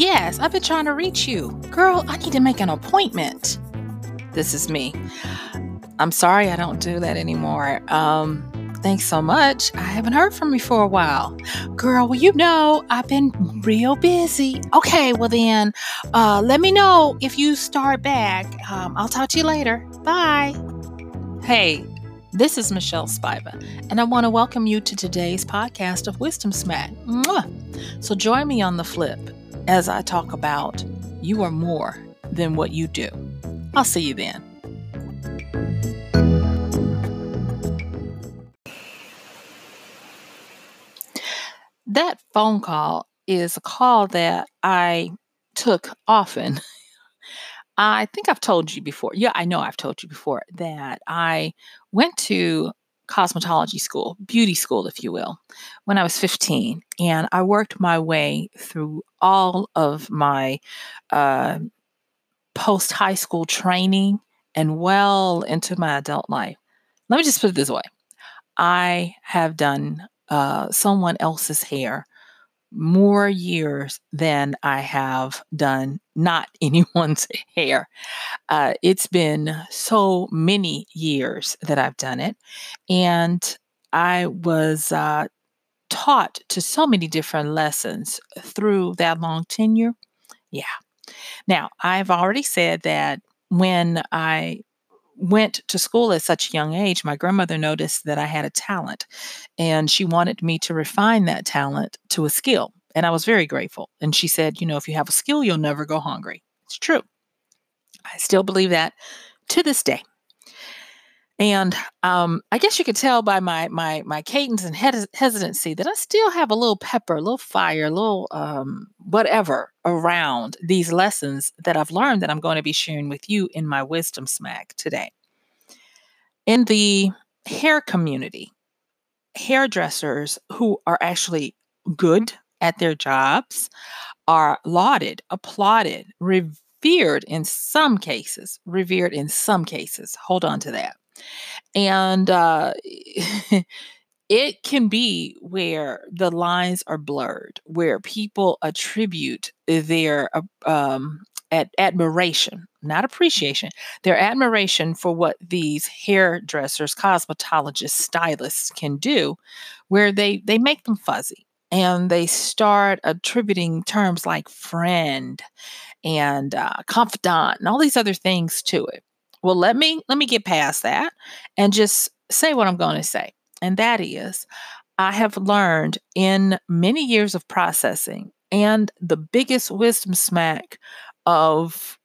Yes, I've been trying to reach you. Girl, I need to make an appointment. This is me. I'm sorry I don't do that anymore. Um, thanks so much. I haven't heard from you for a while. Girl, well, you know, I've been real busy. Okay, well, then, uh, let me know if you start back. Um, I'll talk to you later. Bye. Hey, this is Michelle Spiva, and I want to welcome you to today's podcast of Wisdom Smack. Mwah! So join me on the flip as I talk about you are more than what you do. I'll see you then. That phone call is a call that I took often. I think I've told you before. Yeah, I know I've told you before that I went to cosmetology school, beauty school, if you will, when I was 15. And I worked my way through all of my uh, post high school training and well into my adult life. Let me just put it this way I have done uh, someone else's hair more years than I have done not anyone's hair. Uh, it's been so many years that I've done it. And I was uh, taught to so many different lessons through that long tenure. Yeah. Now, I've already said that when I went to school at such a young age, my grandmother noticed that I had a talent and she wanted me to refine that talent to a skill. And I was very grateful. And she said, You know, if you have a skill, you'll never go hungry. It's true. I still believe that to this day. And um, I guess you could tell by my my my cadence and hes- hesitancy that I still have a little pepper, a little fire, a little um, whatever around these lessons that I've learned that I'm going to be sharing with you in my wisdom smack today. In the hair community, hairdressers who are actually good at their jobs are lauded, applauded, revered in some cases, revered in some cases. Hold on to that and uh, it can be where the lines are blurred, where people attribute their uh, um, ad- admiration, not appreciation, their admiration for what these hairdressers, cosmetologists, stylists can do, where they they make them fuzzy and they start attributing terms like friend and uh, confidant and all these other things to it well, let me let me get past that and just say what I'm going to say. And that is I have learned in many years of processing and the biggest wisdom smack of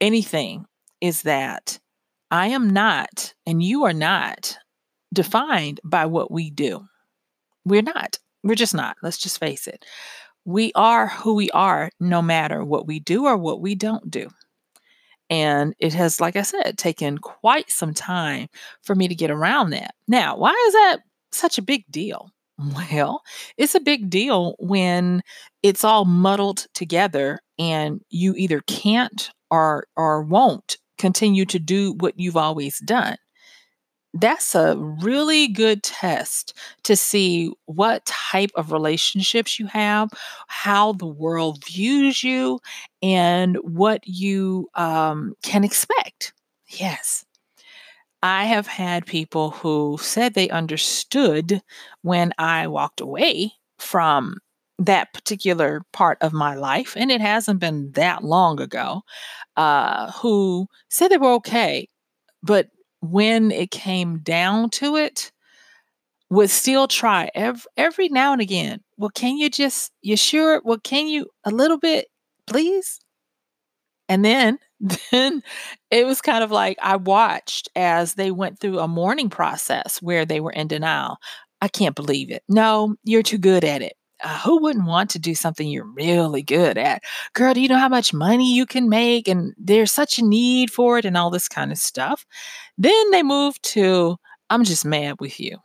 anything is that I am not and you are not defined by what we do. We're not. We're just not. Let's just face it. We are who we are no matter what we do or what we don't do. And it has, like I said, taken quite some time for me to get around that. Now, why is that such a big deal? Well, it's a big deal when it's all muddled together and you either can't or or won't continue to do what you've always done that's a really good test to see what type of relationships you have, how the world views you, and what you um, can expect. Yes. I have had people who said they understood when I walked away from that particular part of my life, and it hasn't been that long ago, uh, who said they were okay, but when it came down to it, would still try every, every now and again. Well, can you just, you sure? Well, can you a little bit, please? And then, then it was kind of like I watched as they went through a mourning process where they were in denial. I can't believe it. No, you're too good at it uh, who wouldn't want to do something you're really good at? Girl, do you know how much money you can make? And there's such a need for it and all this kind of stuff. Then they move to, I'm just mad with you.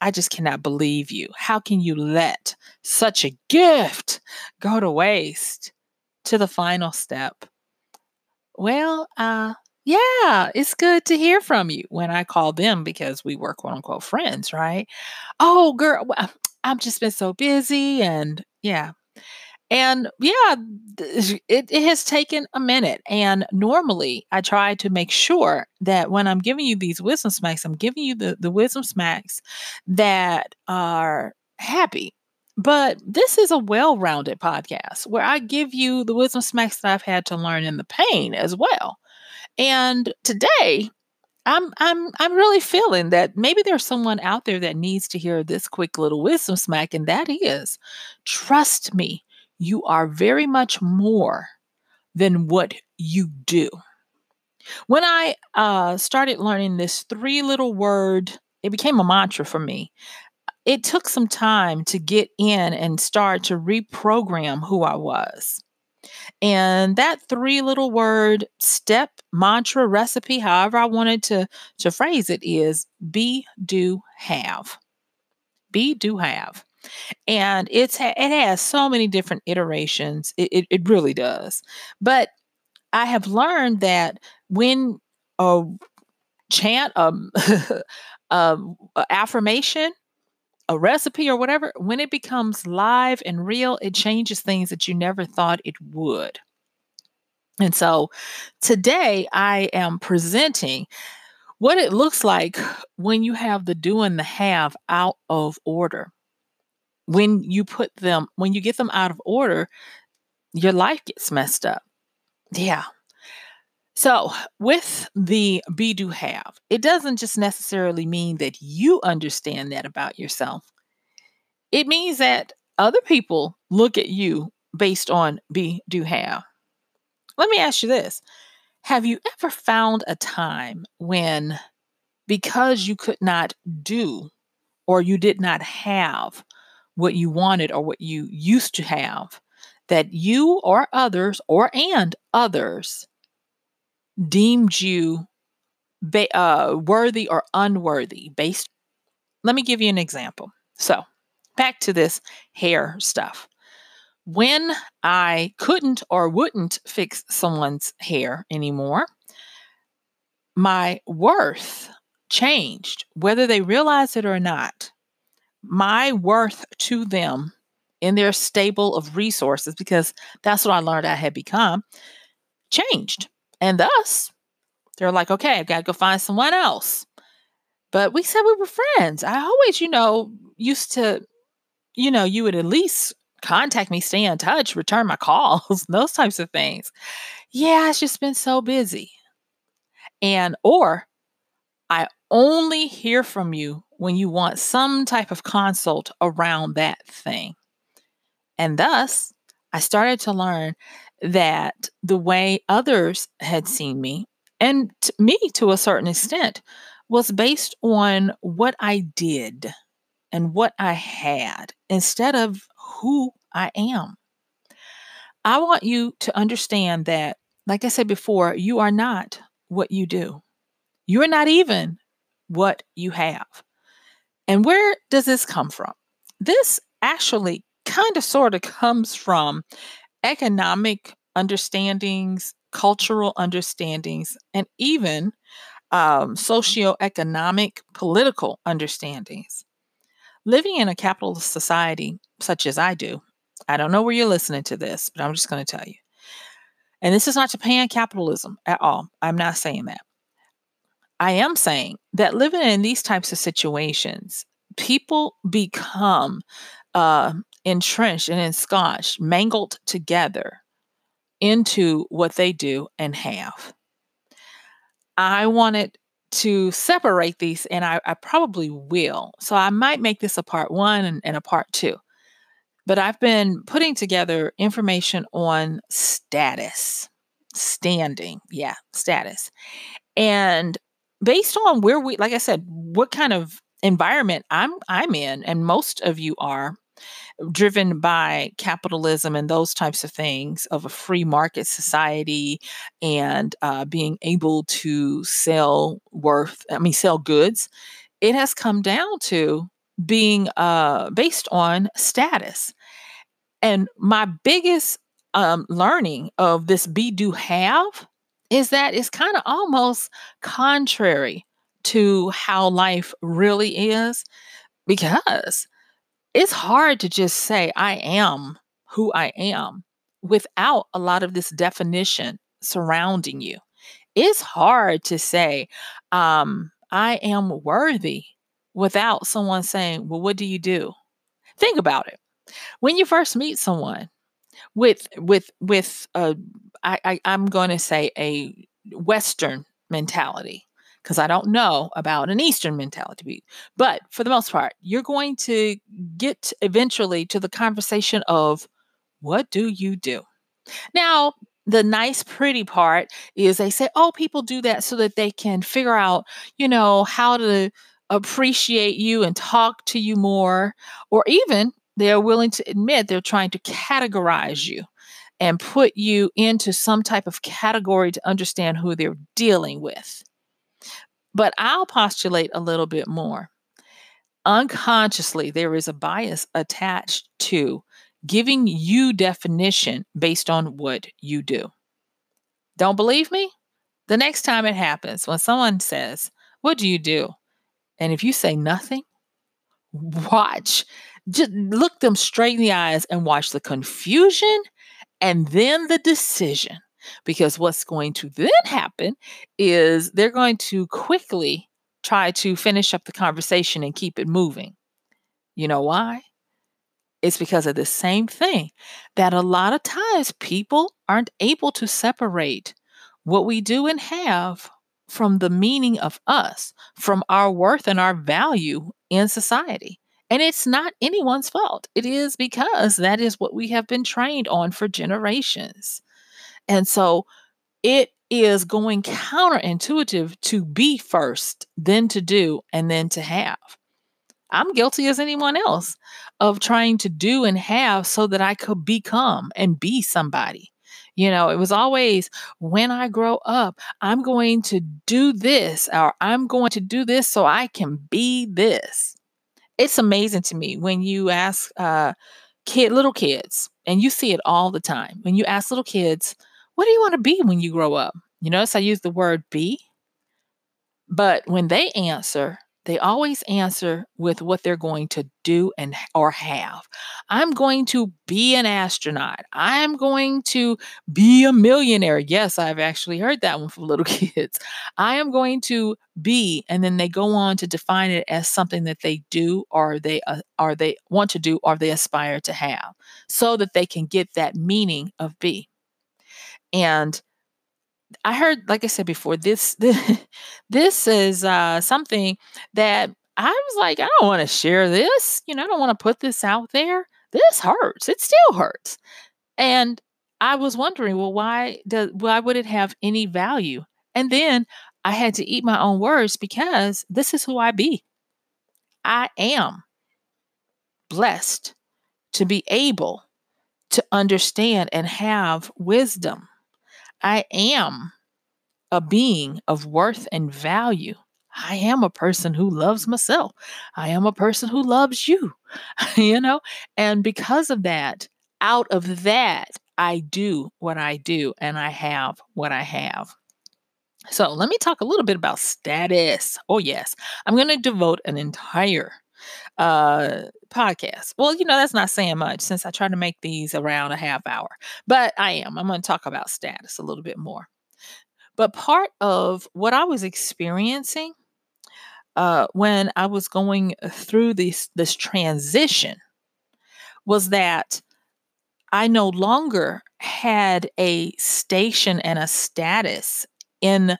I just cannot believe you. How can you let such a gift go to waste? To the final step. Well, uh, yeah, it's good to hear from you when I call them because we were quote unquote friends, right? Oh, girl, I've just been so busy and yeah. And yeah, it, it has taken a minute. And normally I try to make sure that when I'm giving you these wisdom smacks, I'm giving you the, the wisdom smacks that are happy. But this is a well rounded podcast where I give you the wisdom smacks that I've had to learn in the pain as well. And today, I'm I'm I'm really feeling that maybe there's someone out there that needs to hear this quick little wisdom smack, and that is trust me, you are very much more than what you do. When I uh, started learning this three little word, it became a mantra for me. It took some time to get in and start to reprogram who I was. And that three little word step mantra recipe, however I wanted to, to phrase it, is be, do, have. Be, do, have. And it's it has so many different iterations. It, it, it really does. But I have learned that when a chant, um, um, affirmation, a recipe or whatever, when it becomes live and real, it changes things that you never thought it would. And so today I am presenting what it looks like when you have the do and the have out of order. When you put them, when you get them out of order, your life gets messed up. Yeah. So, with the be do have, it doesn't just necessarily mean that you understand that about yourself. It means that other people look at you based on be do have. Let me ask you this Have you ever found a time when, because you could not do or you did not have what you wanted or what you used to have, that you or others or and others deemed you uh, worthy or unworthy based. Let me give you an example. So, back to this hair stuff. When I couldn't or wouldn't fix someone's hair anymore, my worth changed, whether they realized it or not. My worth to them in their stable of resources, because that's what I learned I had become, changed. And thus, they're like, okay, I've got to go find someone else. But we said we were friends. I always, you know, used to, you know, you would at least contact me, stay in touch, return my calls, those types of things. Yeah, it's just been so busy. And, or I only hear from you when you want some type of consult around that thing. And thus, I started to learn that the way others had seen me, and t- me to a certain extent, was based on what I did and what I had instead of who I am. I want you to understand that, like I said before, you are not what you do. You are not even what you have. And where does this come from? This actually kind of sort of comes from economic understandings, cultural understandings, and even um, socioeconomic political understandings. Living in a capitalist society such as I do, I don't know where you're listening to this, but I'm just going to tell you. And this is not to pan capitalism at all. I'm not saying that. I am saying that living in these types of situations, people become uh, entrenched and ensconced, mangled together into what they do and have. I wanted to separate these, and I, I probably will. So I might make this a part one and, and a part two. But I've been putting together information on status, standing, yeah, status. And based on where we like I said, what kind of environment I'm I'm in and most of you are driven by capitalism and those types of things of a free market society and uh, being able to sell worth, I mean, sell goods, it has come down to being uh, based on status. And my biggest um, learning of this be do have is that it's kind of almost contrary to how life really is because it's hard to just say, I am who I am without a lot of this definition surrounding you. It's hard to say, um, I am worthy without someone saying, Well, what do you do? Think about it. When you first meet someone with with with uh I, I I'm going to say a Western mentality because I don't know about an Eastern mentality. But for the most part, you're going to get eventually to the conversation of what do you do? Now, the nice, pretty part is they say, oh, people do that so that they can figure out, you know, how to appreciate you and talk to you more, or even they're willing to admit they're trying to categorize you and put you into some type of category to understand who they're dealing with. But I'll postulate a little bit more. Unconsciously, there is a bias attached to giving you definition based on what you do. Don't believe me? The next time it happens, when someone says, What do you do? And if you say nothing, watch. Just look them straight in the eyes and watch the confusion and then the decision. Because what's going to then happen is they're going to quickly try to finish up the conversation and keep it moving. You know why? It's because of the same thing that a lot of times people aren't able to separate what we do and have from the meaning of us, from our worth and our value in society. And it's not anyone's fault. It is because that is what we have been trained on for generations. And so it is going counterintuitive to be first, then to do, and then to have. I'm guilty as anyone else of trying to do and have so that I could become and be somebody. You know, it was always when I grow up, I'm going to do this or I'm going to do this so I can be this. It's amazing to me when you ask uh, kid, little kids, and you see it all the time. When you ask little kids, what do you want to be when you grow up? You notice I use the word be, but when they answer, they always answer with what they're going to do and or have. I'm going to be an astronaut. I'm going to be a millionaire. Yes, I've actually heard that one from little kids. I am going to be and then they go on to define it as something that they do or they uh, or they want to do or they aspire to have so that they can get that meaning of be. And I heard, like I said before, this this, this is uh, something that I was like, I don't want to share this. You know, I don't want to put this out there. This hurts. It still hurts. And I was wondering, well, why does why would it have any value? And then I had to eat my own words because this is who I be. I am blessed to be able to understand and have wisdom I am a being of worth and value. I am a person who loves myself. I am a person who loves you, you know? And because of that, out of that, I do what I do and I have what I have. So let me talk a little bit about status. Oh, yes. I'm going to devote an entire uh podcast. Well, you know, that's not saying much since I try to make these around a half hour, but I am. I'm going to talk about status a little bit more. But part of what I was experiencing uh, when I was going through this this transition was that I no longer had a station and a status in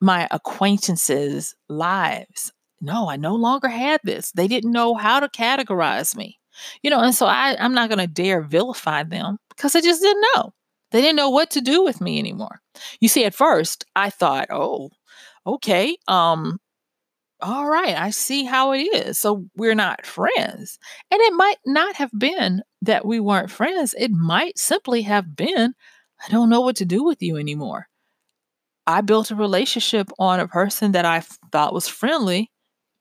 my acquaintances' lives no, I no longer had this. They didn't know how to categorize me. You know, and so I, I'm not going to dare vilify them because I just didn't know. They didn't know what to do with me anymore. You see, at first I thought, oh, okay, um, all right, I see how it is. So we're not friends. And it might not have been that we weren't friends. It might simply have been, I don't know what to do with you anymore. I built a relationship on a person that I thought was friendly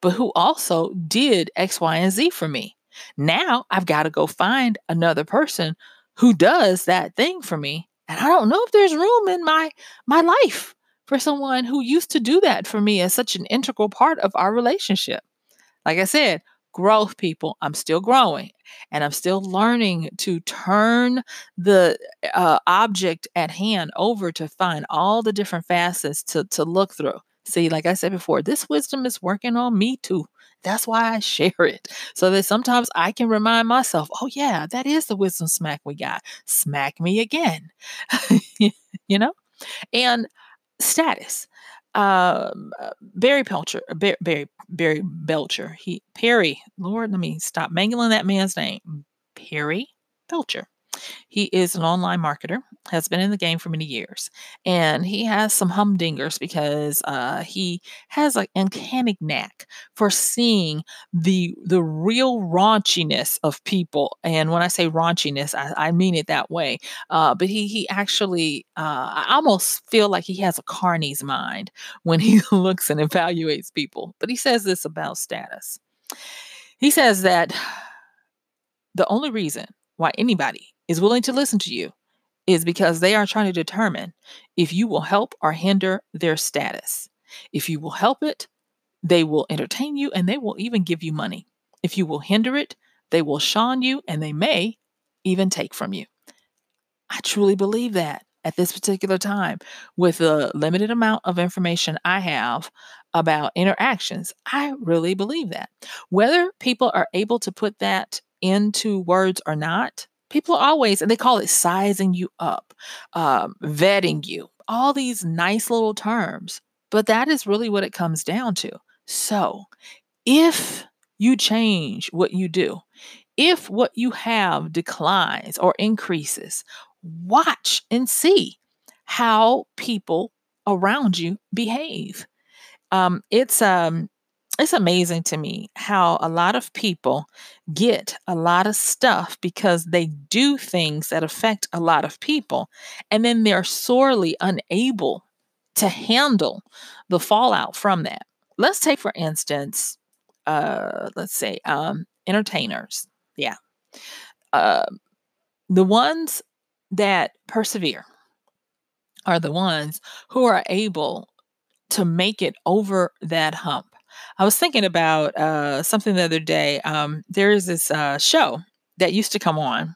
but who also did X, Y, and Z for me. Now I've got to go find another person who does that thing for me. And I don't know if there's room in my my life for someone who used to do that for me as such an integral part of our relationship. Like I said, growth, people. I'm still growing and I'm still learning to turn the uh, object at hand over to find all the different facets to, to look through. See, like I said before, this wisdom is working on me too. That's why I share it. So that sometimes I can remind myself, oh, yeah, that is the wisdom smack we got. Smack me again. you know? And status. Um, uh, Barry Pelcher, uh, Barry, Barry Belcher. He Perry. Lord, let me stop mangling that man's name. Perry Belcher. He is an online marketer, has been in the game for many years, and he has some humdingers because uh, he has an uncanny knack for seeing the the real raunchiness of people. And when I say raunchiness, I, I mean it that way. Uh, but he he actually, uh, I almost feel like he has a carney's mind when he looks and evaluates people. But he says this about status. He says that the only reason why anybody is willing to listen to you is because they are trying to determine if you will help or hinder their status. If you will help it, they will entertain you and they will even give you money. If you will hinder it, they will shun you and they may even take from you. I truly believe that at this particular time, with the limited amount of information I have about interactions, I really believe that. Whether people are able to put that into words or not, people are always, and they call it sizing you up, um, vetting you, all these nice little terms. But that is really what it comes down to. So if you change what you do, if what you have declines or increases, watch and see how people around you behave. Um, it's um, it's amazing to me how a lot of people get a lot of stuff because they do things that affect a lot of people and then they're sorely unable to handle the fallout from that. Let's take for instance uh let's say um entertainers yeah uh the ones that persevere are the ones who are able to make it over that hump I was thinking about uh, something the other day. Um, there is this uh, show that used to come on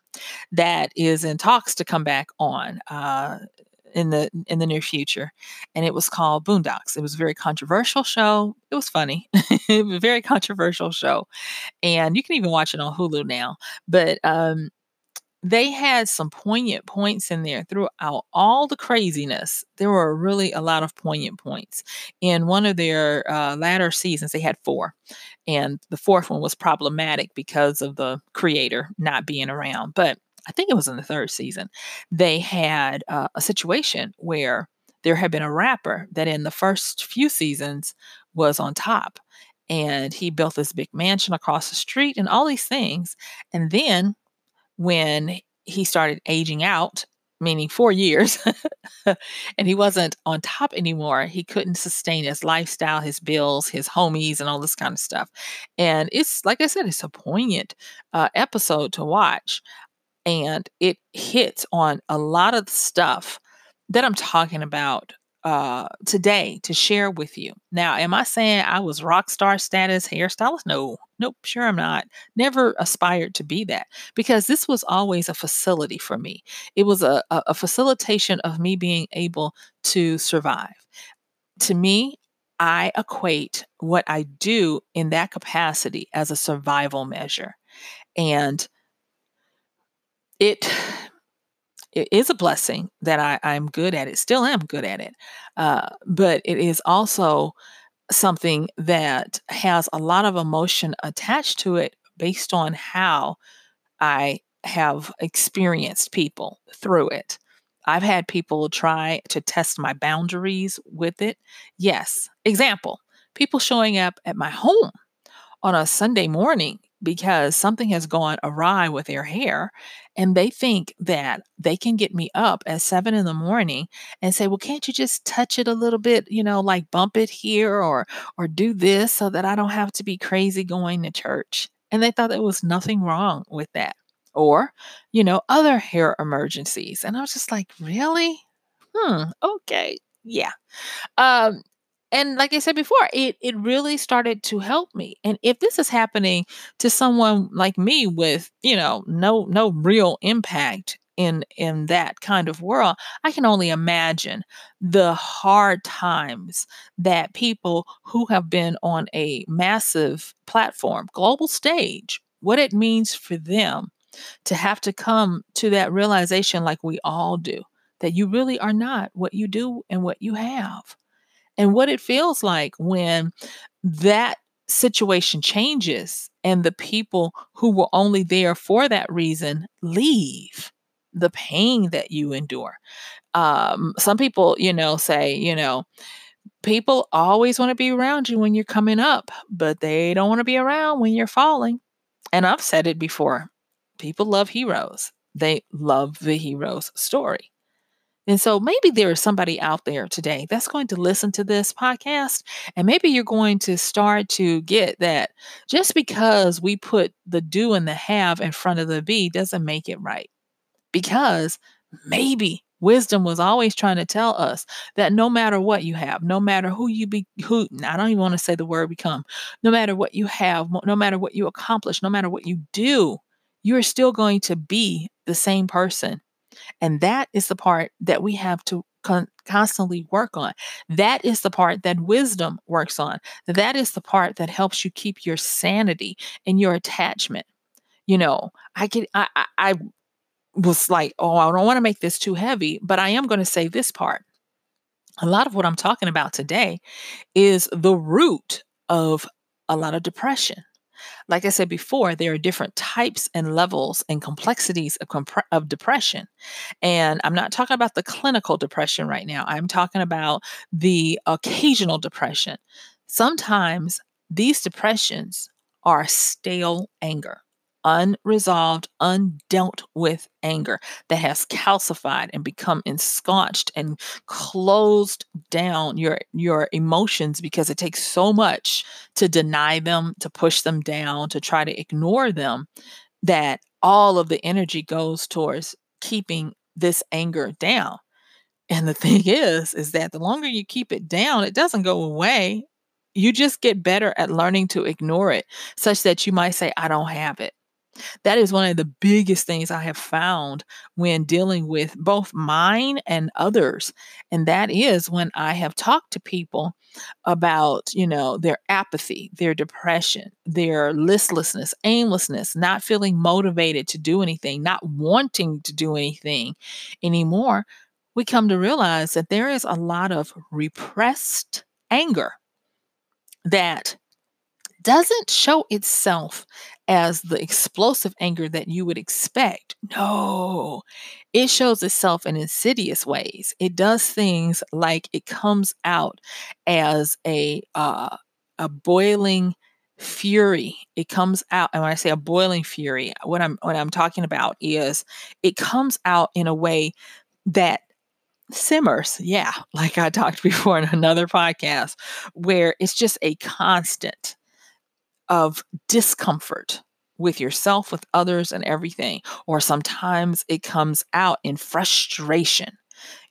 that is in talks to come back on uh, in the in the near future, and it was called Boondocks. It was a very controversial show. It was funny, a very controversial show, and you can even watch it on Hulu now. But um, they had some poignant points in there throughout all the craziness. There were really a lot of poignant points. In one of their uh, latter seasons, they had four, and the fourth one was problematic because of the creator not being around. But I think it was in the third season, they had uh, a situation where there had been a rapper that in the first few seasons was on top. And he built this big mansion across the street and all these things. And then when he started aging out, meaning four years, and he wasn't on top anymore. He couldn't sustain his lifestyle, his bills, his homies, and all this kind of stuff. And it's, like I said, it's a poignant uh, episode to watch. And it hits on a lot of the stuff that I'm talking about uh, today to share with you. Now, am I saying I was rock star status hairstylist? No, nope, sure I'm not. Never aspired to be that because this was always a facility for me. It was a, a, a facilitation of me being able to survive. To me, I equate what I do in that capacity as a survival measure. And it it is a blessing that I, I'm good at it, still am good at it. Uh, but it is also something that has a lot of emotion attached to it based on how I have experienced people through it. I've had people try to test my boundaries with it. Yes. Example people showing up at my home on a Sunday morning because something has gone awry with their hair and they think that they can get me up at seven in the morning and say well can't you just touch it a little bit you know like bump it here or or do this so that i don't have to be crazy going to church? And they thought there was nothing wrong with that or you know other hair emergencies and i was just like really? Hmm okay yeah. Um and like I said before, it it really started to help me. And if this is happening to someone like me with, you know, no no real impact in in that kind of world, I can only imagine the hard times that people who have been on a massive platform, global stage, what it means for them to have to come to that realization like we all do that you really are not what you do and what you have and what it feels like when that situation changes and the people who were only there for that reason leave the pain that you endure. Um, some people you know say you know people always want to be around you when you're coming up but they don't want to be around when you're falling. And i've said it before people love heroes. They love the hero's story and so maybe there is somebody out there today that's going to listen to this podcast, and maybe you're going to start to get that just because we put the do and the have in front of the be doesn't make it right. Because maybe wisdom was always trying to tell us that no matter what you have, no matter who you be, who I don't even want to say the word become, no matter what you have, no matter what you accomplish, no matter what you do, you're still going to be the same person and that is the part that we have to con- constantly work on. That is the part that wisdom works on. That is the part that helps you keep your sanity and your attachment. You know, I get, I, I, I was like, oh, I don't want to make this too heavy, but I am going to say this part. A lot of what I'm talking about today is the root of a lot of depression. Like I said before, there are different types and levels and complexities of, of depression. And I'm not talking about the clinical depression right now. I'm talking about the occasional depression. Sometimes these depressions are stale anger unresolved, undealt with anger that has calcified and become ensconced and closed down your your emotions because it takes so much to deny them, to push them down, to try to ignore them that all of the energy goes towards keeping this anger down. And the thing is is that the longer you keep it down, it doesn't go away. You just get better at learning to ignore it, such that you might say, I don't have it. That is one of the biggest things I have found when dealing with both mine and others. And that is when I have talked to people about, you know, their apathy, their depression, their listlessness, aimlessness, not feeling motivated to do anything, not wanting to do anything anymore. We come to realize that there is a lot of repressed anger that doesn't show itself as the explosive anger that you would expect. No, it shows itself in insidious ways. It does things like it comes out as a uh, a boiling fury. It comes out, and when I say a boiling fury, what I'm what I'm talking about is it comes out in a way that simmers. Yeah, like I talked before in another podcast, where it's just a constant of discomfort with yourself, with others, and everything. Or sometimes it comes out in frustration.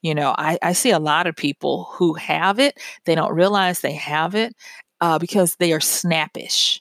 You know, I, I see a lot of people who have it, they don't realize they have it uh, because they are snappish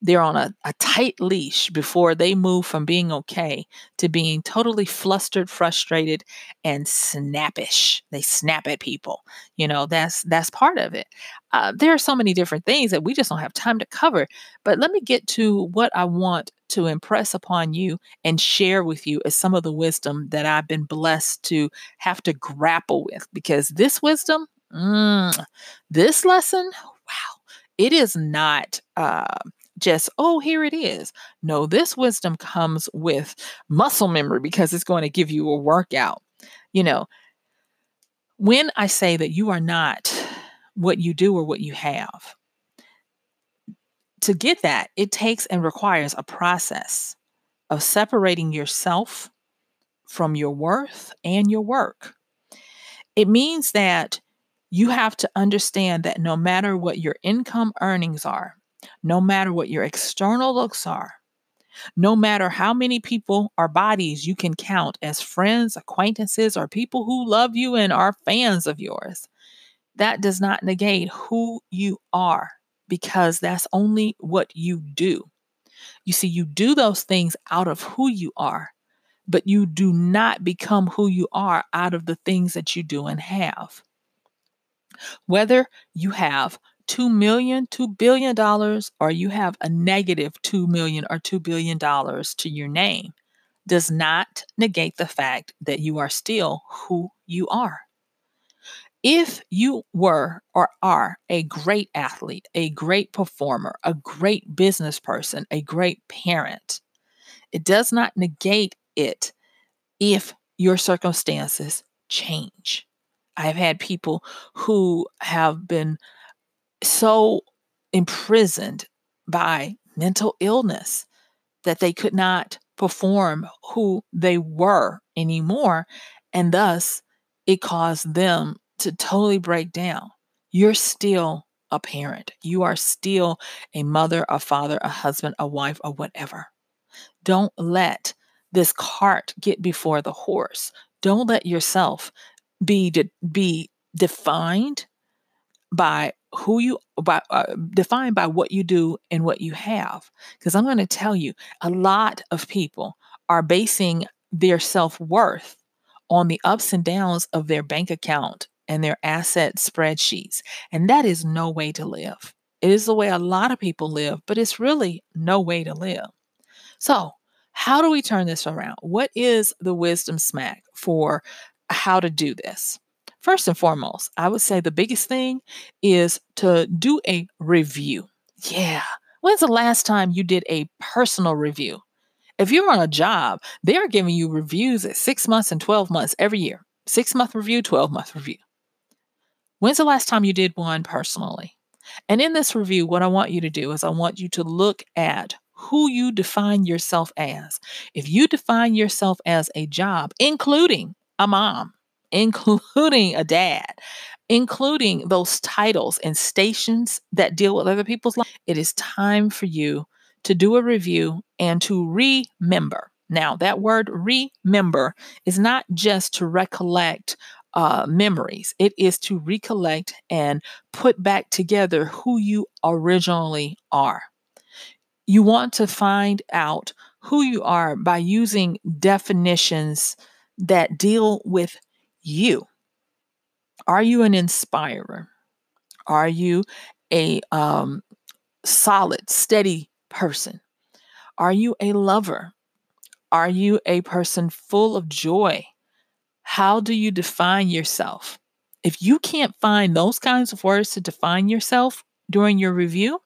they're on a, a tight leash before they move from being okay to being totally flustered, frustrated, and snappish. They snap at people. You know, that's that's part of it. Uh, there are so many different things that we just don't have time to cover. But let me get to what I want to impress upon you and share with you as some of the wisdom that I've been blessed to have to grapple with. Because this wisdom, mm, this lesson, wow, it is not. Uh, just, oh, here it is. No, this wisdom comes with muscle memory because it's going to give you a workout. You know, when I say that you are not what you do or what you have, to get that, it takes and requires a process of separating yourself from your worth and your work. It means that you have to understand that no matter what your income earnings are, no matter what your external looks are, no matter how many people or bodies you can count as friends, acquaintances, or people who love you and are fans of yours, that does not negate who you are because that's only what you do. You see, you do those things out of who you are, but you do not become who you are out of the things that you do and have. Whether you have $2 million, $2 billion, or you have a 2 million or $2 billion to your name, does not negate the fact that you are still who you are. If you were or are a great athlete, a great performer, a great business person, a great parent, it does not negate it if your circumstances change. I've had people who have been so imprisoned by mental illness that they could not perform who they were anymore. And thus, it caused them to totally break down. You're still a parent, you are still a mother, a father, a husband, a wife, or whatever. Don't let this cart get before the horse. Don't let yourself be de- be defined by who you by uh, defined by what you do and what you have. Because i'm going to tell you a lot of people are basing their self-worth on the ups and downs of their bank account and their asset spreadsheets and that is no way to live. It is the way a lot of people live but it's really no way to live. So how do we turn this around? What is the wisdom smack for how to do this First and foremost, I would say the biggest thing is to do a review. Yeah. When's the last time you did a personal review? If you're on a job, they're giving you reviews at six months and 12 months every year. Six month review, 12 month review. When's the last time you did one personally? And in this review, what I want you to do is I want you to look at who you define yourself as. If you define yourself as a job, including a mom, including a dad, including those titles and stations that deal with other people's lives, it is time for you to do a review and to remember. Now, that word remember is not just to recollect uh, memories, it is to recollect and put back together who you originally are. You want to find out who you are by using definitions that deal with you. Are you an inspirer? Are you a um, solid, steady person? Are you a lover? Are you a person full of joy? How do you define yourself? If you can't find those kinds of words to define yourself during your review,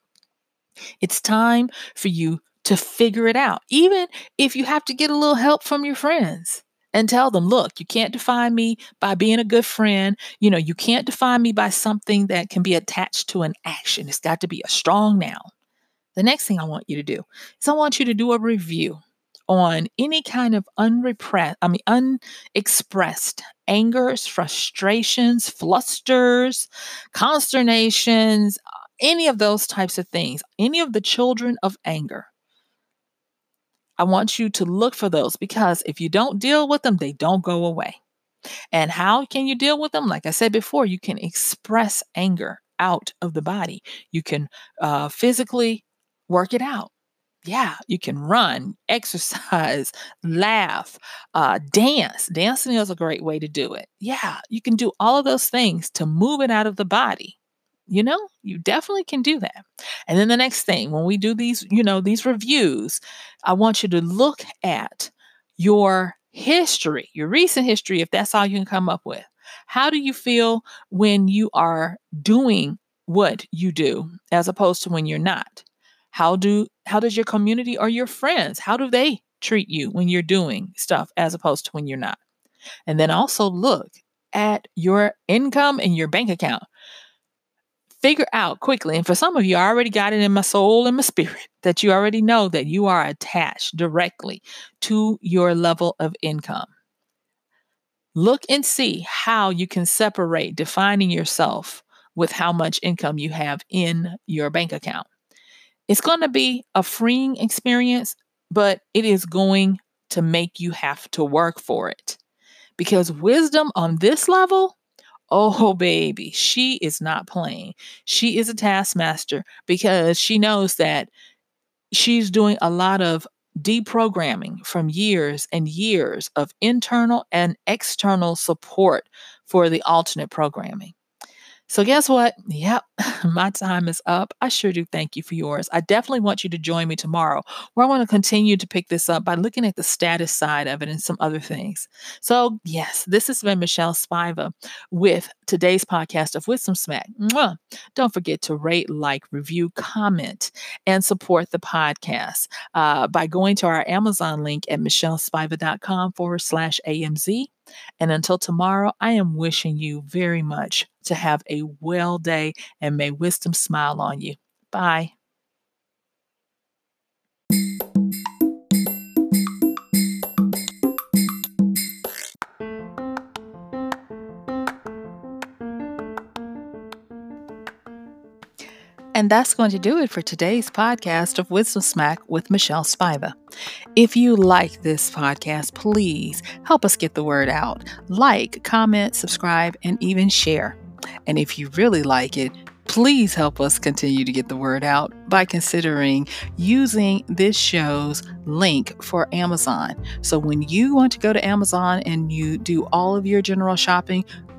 it's time for you to figure it out, even if you have to get a little help from your friends and tell them, look, you can't define me by being a good friend. You know, you can't define me by something that can be attached to an action. It's got to be a strong noun. The next thing I want you to do is I want you to do a review on any kind of unrepressed, I mean, unexpressed angers, frustrations, flusters, consternations, uh, any of those types of things, any of the children of anger. I want you to look for those because if you don't deal with them, they don't go away. And how can you deal with them? Like I said before, you can express anger out of the body. You can uh, physically work it out. Yeah, you can run, exercise, laugh, uh, dance. Dancing is a great way to do it. Yeah, you can do all of those things to move it out of the body you know you definitely can do that. And then the next thing when we do these you know these reviews i want you to look at your history your recent history if that's all you can come up with. How do you feel when you are doing what you do as opposed to when you're not? How do how does your community or your friends how do they treat you when you're doing stuff as opposed to when you're not? And then also look at your income and your bank account figure out quickly, and for some of you, I already got it in my soul and my spirit that you already know that you are attached directly to your level of income. Look and see how you can separate defining yourself with how much income you have in your bank account. It's going to be a freeing experience, but it is going to make you have to work for it. Because wisdom on this level Oh, baby, she is not playing. She is a taskmaster because she knows that she's doing a lot of deprogramming from years and years of internal and external support for the alternate programming. So, guess what? Yep, my time is up. I sure do thank you for yours. I definitely want you to join me tomorrow, where I want to continue to pick this up by looking at the status side of it and some other things. So, yes, this has been Michelle Spiva with today's podcast of Wisdom Smack. Mwah. Don't forget to rate, like, review, comment, and support the podcast uh, by going to our Amazon link at michellespiva.com forward slash AMZ. And until tomorrow, I am wishing you very much to have a well day and may wisdom smile on you. Bye. And that's going to do it for today's podcast of Wisdom Smack with Michelle Spiva. If you like this podcast, please help us get the word out. Like, comment, subscribe, and even share. And if you really like it, please help us continue to get the word out by considering using this show's link for Amazon. So when you want to go to Amazon and you do all of your general shopping,